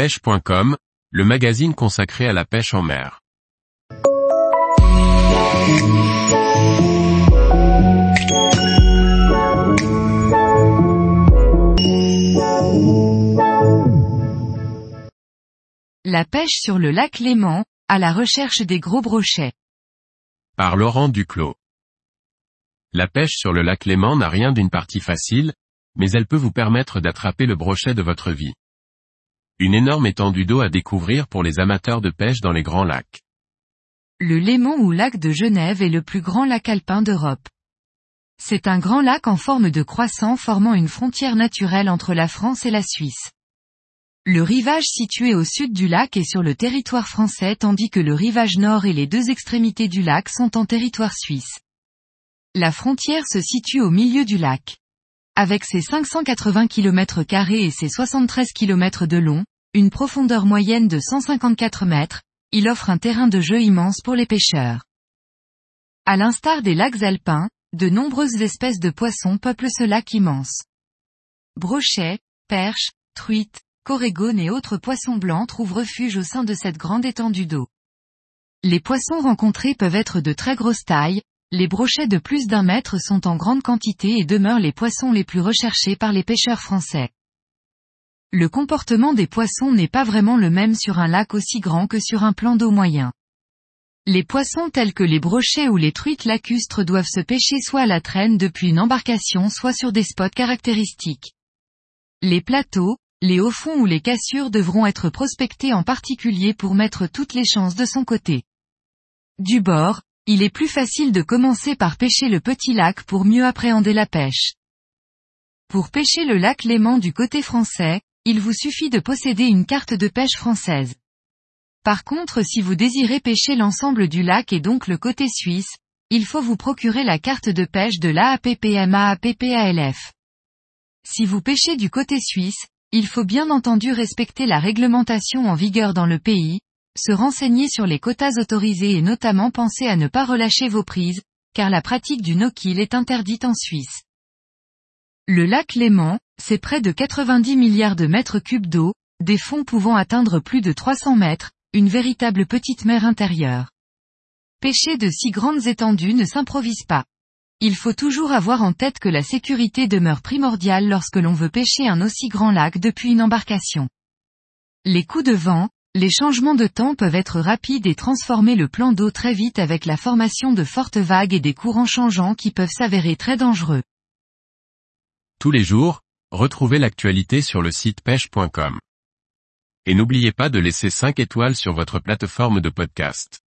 pêche.com, le magazine consacré à la pêche en mer. La pêche sur le lac Léman, à la recherche des gros brochets. Par Laurent Duclos. La pêche sur le lac Léman n'a rien d'une partie facile, mais elle peut vous permettre d'attraper le brochet de votre vie. Une énorme étendue d'eau à découvrir pour les amateurs de pêche dans les grands lacs. Le Léman ou lac de Genève est le plus grand lac alpin d'Europe. C'est un grand lac en forme de croissant formant une frontière naturelle entre la France et la Suisse. Le rivage situé au sud du lac est sur le territoire français tandis que le rivage nord et les deux extrémités du lac sont en territoire suisse. La frontière se situe au milieu du lac. Avec ses 580 km et ses 73 km de long, une profondeur moyenne de 154 mètres, il offre un terrain de jeu immense pour les pêcheurs. À l'instar des lacs alpins, de nombreuses espèces de poissons peuplent ce lac immense. Brochets, perches, truites, corégones et autres poissons blancs trouvent refuge au sein de cette grande étendue d'eau. Les poissons rencontrés peuvent être de très grosse taille, les brochets de plus d'un mètre sont en grande quantité et demeurent les poissons les plus recherchés par les pêcheurs français. Le comportement des poissons n'est pas vraiment le même sur un lac aussi grand que sur un plan d'eau moyen. Les poissons tels que les brochets ou les truites lacustres doivent se pêcher soit à la traîne depuis une embarcation soit sur des spots caractéristiques. Les plateaux, les hauts fonds ou les cassures devront être prospectés en particulier pour mettre toutes les chances de son côté. Du bord, il est plus facile de commencer par pêcher le petit lac pour mieux appréhender la pêche. Pour pêcher le lac Léman du côté français, il vous suffit de posséder une carte de pêche française. Par contre si vous désirez pêcher l'ensemble du lac et donc le côté suisse, il faut vous procurer la carte de pêche de l'AAPPMAAPPALF. Si vous pêchez du côté suisse, il faut bien entendu respecter la réglementation en vigueur dans le pays, se renseigner sur les quotas autorisés et notamment penser à ne pas relâcher vos prises, car la pratique du no-kill est interdite en Suisse. Le lac Léman, c'est près de 90 milliards de mètres cubes d'eau, des fonds pouvant atteindre plus de 300 mètres, une véritable petite mer intérieure. Pêcher de si grandes étendues ne s'improvise pas. Il faut toujours avoir en tête que la sécurité demeure primordiale lorsque l'on veut pêcher un aussi grand lac depuis une embarcation. Les coups de vent, les changements de temps peuvent être rapides et transformer le plan d'eau très vite avec la formation de fortes vagues et des courants changeants qui peuvent s'avérer très dangereux. Tous les jours, retrouvez l'actualité sur le site pêche.com. Et n'oubliez pas de laisser 5 étoiles sur votre plateforme de podcast.